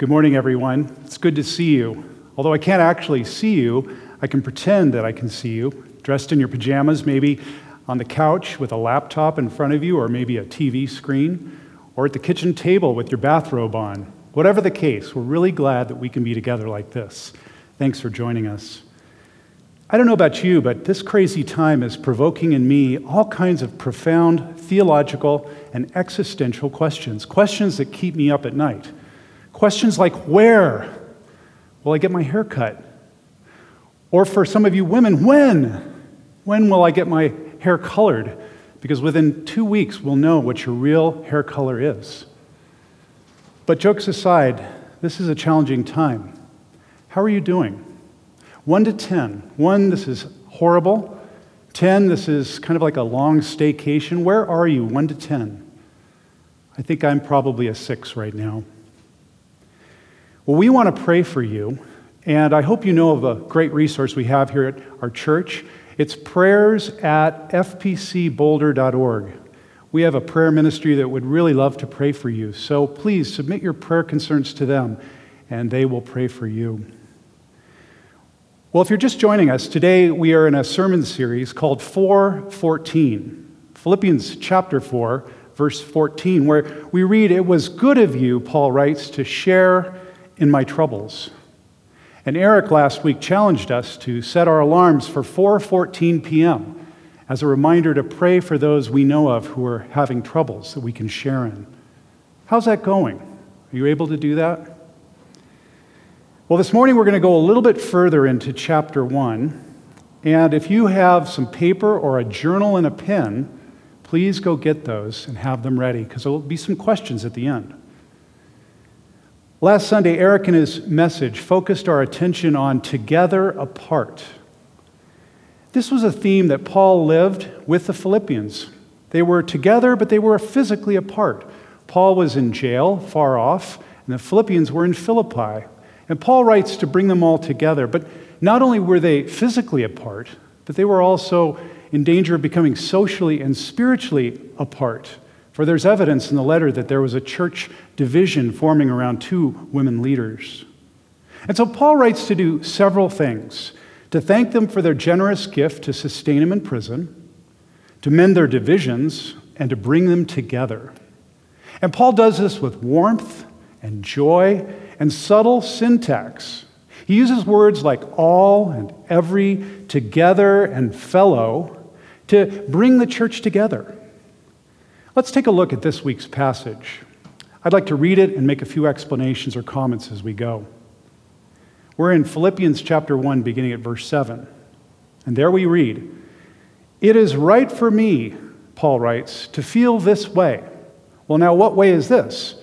Good morning, everyone. It's good to see you. Although I can't actually see you, I can pretend that I can see you, dressed in your pajamas, maybe on the couch with a laptop in front of you, or maybe a TV screen, or at the kitchen table with your bathrobe on. Whatever the case, we're really glad that we can be together like this. Thanks for joining us. I don't know about you, but this crazy time is provoking in me all kinds of profound theological and existential questions, questions that keep me up at night. Questions like where will I get my hair cut? Or for some of you women, when? When will I get my hair colored? Because within two weeks, we'll know what your real hair color is. But jokes aside, this is a challenging time. How are you doing? One to 10. One, this is horrible. 10, this is kind of like a long staycation. Where are you? One to 10. I think I'm probably a six right now. Well, we want to pray for you, and I hope you know of a great resource we have here at our church. It's prayers at fpcboulder.org. We have a prayer ministry that would really love to pray for you. So please submit your prayer concerns to them, and they will pray for you. Well, if you're just joining us, today we are in a sermon series called 414, Philippians chapter 4, verse 14, where we read, It was good of you, Paul writes, to share in my troubles. And Eric last week challenged us to set our alarms for 4:14 p.m. as a reminder to pray for those we know of who are having troubles that we can share in. How's that going? Are you able to do that? Well, this morning we're going to go a little bit further into chapter 1. And if you have some paper or a journal and a pen, please go get those and have them ready because there will be some questions at the end. Last Sunday, Eric in his message focused our attention on together apart. This was a theme that Paul lived with the Philippians. They were together, but they were physically apart. Paul was in jail, far off, and the Philippians were in Philippi. And Paul writes to bring them all together. But not only were they physically apart, but they were also in danger of becoming socially and spiritually apart. For there's evidence in the letter that there was a church division forming around two women leaders. And so Paul writes to do several things to thank them for their generous gift to sustain him in prison, to mend their divisions, and to bring them together. And Paul does this with warmth and joy and subtle syntax. He uses words like all and every, together and fellow to bring the church together. Let's take a look at this week's passage. I'd like to read it and make a few explanations or comments as we go. We're in Philippians chapter 1, beginning at verse 7. And there we read It is right for me, Paul writes, to feel this way. Well, now, what way is this?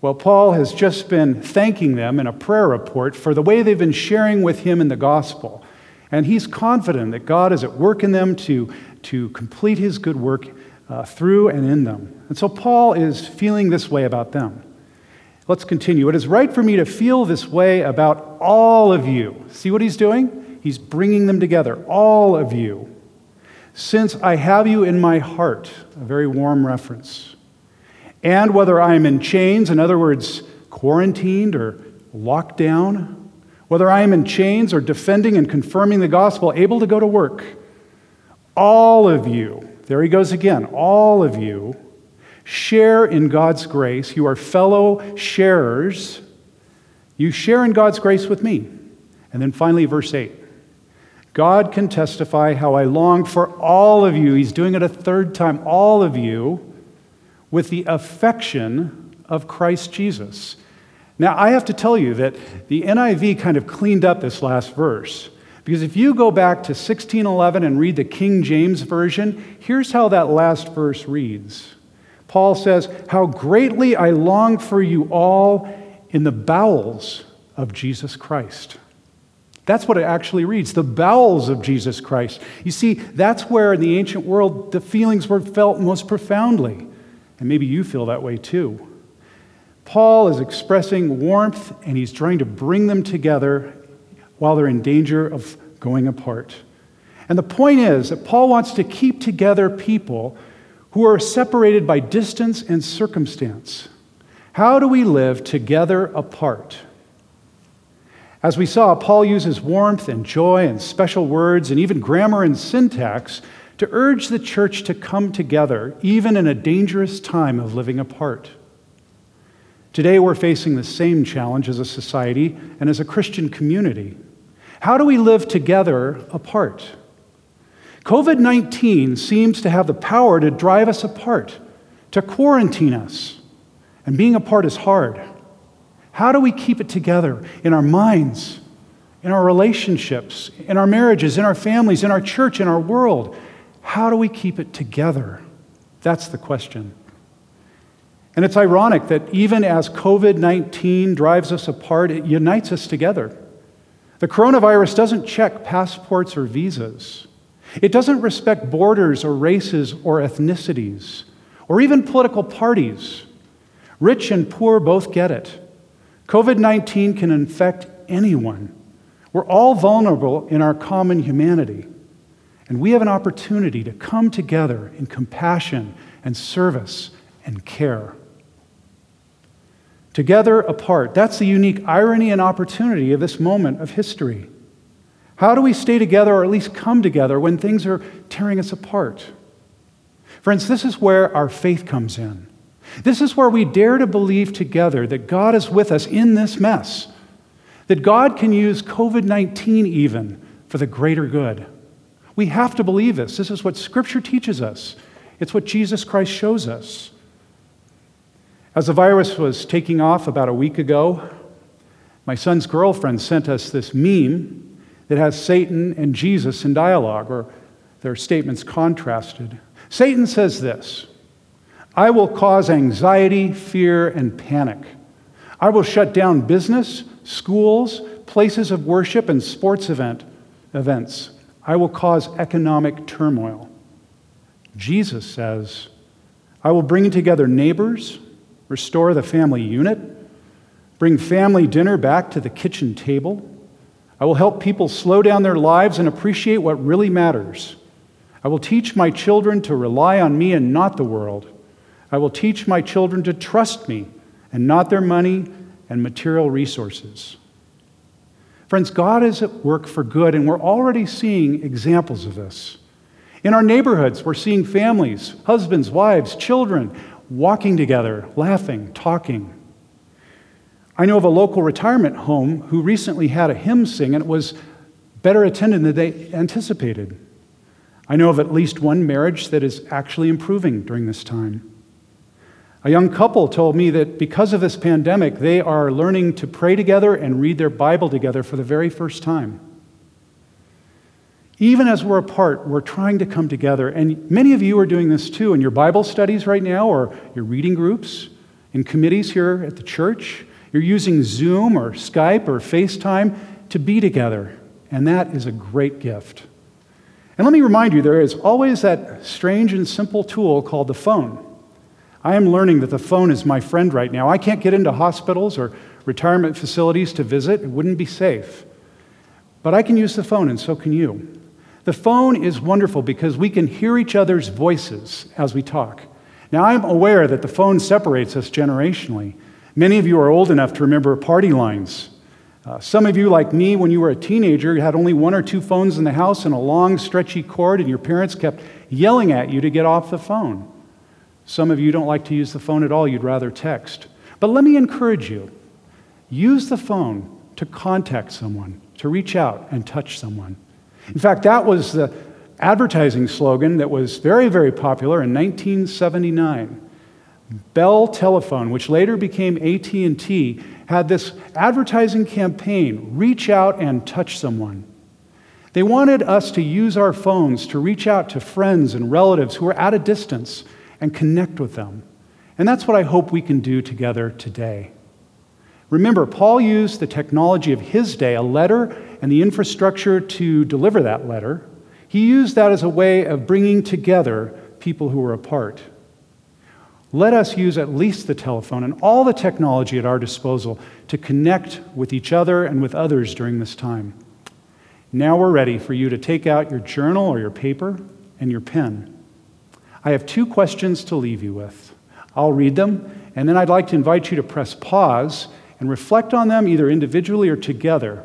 Well, Paul has just been thanking them in a prayer report for the way they've been sharing with him in the gospel. And he's confident that God is at work in them to, to complete his good work uh, through and in them. And so Paul is feeling this way about them. Let's continue. It is right for me to feel this way about all of you. See what he's doing? He's bringing them together, all of you. Since I have you in my heart, a very warm reference. And whether I am in chains, in other words, quarantined or locked down, whether I am in chains or defending and confirming the gospel, able to go to work, all of you there he goes again. All of you share in God's grace. You are fellow sharers. You share in God's grace with me. And then finally, verse 8 God can testify how I long for all of you. He's doing it a third time, all of you, with the affection of Christ Jesus. Now, I have to tell you that the NIV kind of cleaned up this last verse. Because if you go back to 1611 and read the King James Version, here's how that last verse reads Paul says, How greatly I long for you all in the bowels of Jesus Christ. That's what it actually reads the bowels of Jesus Christ. You see, that's where in the ancient world the feelings were felt most profoundly. And maybe you feel that way too. Paul is expressing warmth and he's trying to bring them together while they're in danger of going apart. And the point is that Paul wants to keep together people who are separated by distance and circumstance. How do we live together apart? As we saw, Paul uses warmth and joy and special words and even grammar and syntax to urge the church to come together, even in a dangerous time of living apart. Today, we're facing the same challenge as a society and as a Christian community. How do we live together apart? COVID 19 seems to have the power to drive us apart, to quarantine us, and being apart is hard. How do we keep it together in our minds, in our relationships, in our marriages, in our families, in our church, in our world? How do we keep it together? That's the question. And it's ironic that even as COVID 19 drives us apart, it unites us together. The coronavirus doesn't check passports or visas. It doesn't respect borders or races or ethnicities or even political parties. Rich and poor both get it. COVID 19 can infect anyone. We're all vulnerable in our common humanity. And we have an opportunity to come together in compassion and service and care. Together apart, that's the unique irony and opportunity of this moment of history. How do we stay together or at least come together when things are tearing us apart? Friends, this is where our faith comes in. This is where we dare to believe together that God is with us in this mess, that God can use COVID 19 even for the greater good. We have to believe this. This is what Scripture teaches us, it's what Jesus Christ shows us. As the virus was taking off about a week ago, my son's girlfriend sent us this meme that has Satan and Jesus in dialogue, or their statements contrasted. Satan says this I will cause anxiety, fear, and panic. I will shut down business, schools, places of worship, and sports event, events. I will cause economic turmoil. Jesus says, I will bring together neighbors, restore the family unit, bring family dinner back to the kitchen table. I will help people slow down their lives and appreciate what really matters. I will teach my children to rely on me and not the world. I will teach my children to trust me and not their money and material resources. Friends, God is at work for good, and we're already seeing examples of this. In our neighborhoods, we're seeing families, husbands, wives, children walking together, laughing, talking. I know of a local retirement home who recently had a hymn sing, and it was better attended than they anticipated. I know of at least one marriage that is actually improving during this time. A young couple told me that because of this pandemic, they are learning to pray together and read their Bible together for the very first time. Even as we're apart, we're trying to come together. And many of you are doing this too in your Bible studies right now, or your reading groups, in committees here at the church. You're using Zoom or Skype or FaceTime to be together. And that is a great gift. And let me remind you, there is always that strange and simple tool called the phone. I am learning that the phone is my friend right now. I can't get into hospitals or retirement facilities to visit, it wouldn't be safe. But I can use the phone, and so can you. The phone is wonderful because we can hear each other's voices as we talk. Now, I'm aware that the phone separates us generationally. Many of you are old enough to remember party lines. Uh, some of you, like me, when you were a teenager, you had only one or two phones in the house and a long, stretchy cord, and your parents kept yelling at you to get off the phone. Some of you don't like to use the phone at all, you'd rather text. But let me encourage you use the phone to contact someone, to reach out and touch someone. In fact, that was the advertising slogan that was very, very popular in 1979. Bell Telephone, which later became AT&T, had this advertising campaign, reach out and touch someone. They wanted us to use our phones to reach out to friends and relatives who are at a distance and connect with them. And that's what I hope we can do together today. Remember, Paul used the technology of his day, a letter, and the infrastructure to deliver that letter. He used that as a way of bringing together people who were apart. Let us use at least the telephone and all the technology at our disposal to connect with each other and with others during this time. Now we're ready for you to take out your journal or your paper and your pen. I have two questions to leave you with. I'll read them, And then I'd like to invite you to press pause and reflect on them either individually or together.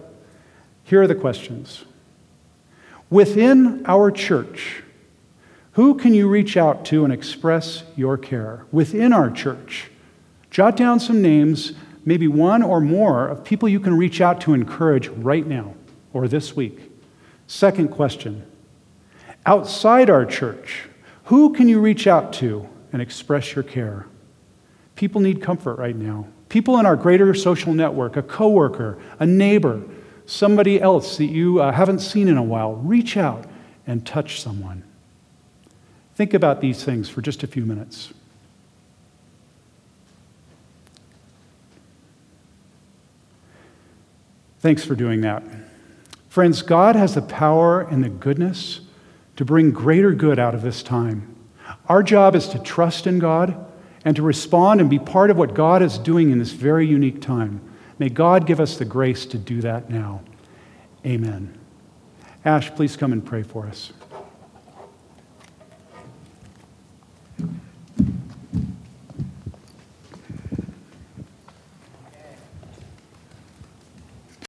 Here are the questions. Within our church, who can you reach out to and express your care? Within our church, jot down some names, maybe one or more, of people you can reach out to encourage right now or this week. Second question outside our church, who can you reach out to and express your care? People need comfort right now. People in our greater social network, a coworker, a neighbor, somebody else that you uh, haven't seen in a while, reach out and touch someone. Think about these things for just a few minutes. Thanks for doing that. Friends, God has the power and the goodness to bring greater good out of this time. Our job is to trust in God and to respond and be part of what God is doing in this very unique time. May God give us the grace to do that now. Amen. Ash, please come and pray for us.